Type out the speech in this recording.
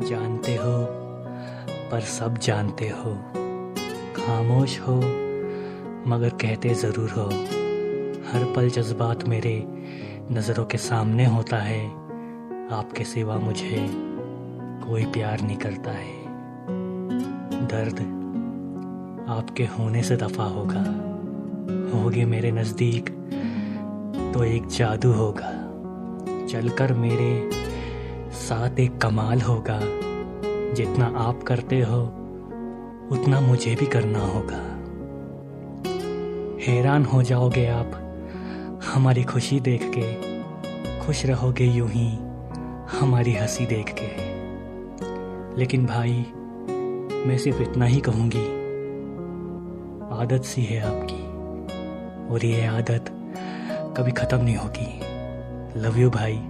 जानते हो, पर सब जानते हो। खामोश हो, मगर कहते ज़रूर हो। हर पल जज्बात मेरे नज़रों के सामने होता है। आपके सिवा मुझे कोई प्यार नहीं करता है। दर्द आपके होने से दफ़ा होगा। होगे मेरे नज़दीक तो एक जादू होगा। चलकर मेरे साथ एक कमाल होगा। जितना आप करते हो, उतना मुझे भी करना होगा। हैरान हो जाओगे आप, हमारी खुशी देख के। खुश रहोगे यूँ ही, हमारी हँसी देख के। लेकिन भाई, मैं सिर्फ़ इतना ही कहूँगी। आदत सी है आपकी। और ये आदत कभी ख़त्म नहीं होगी। लव यू भाई।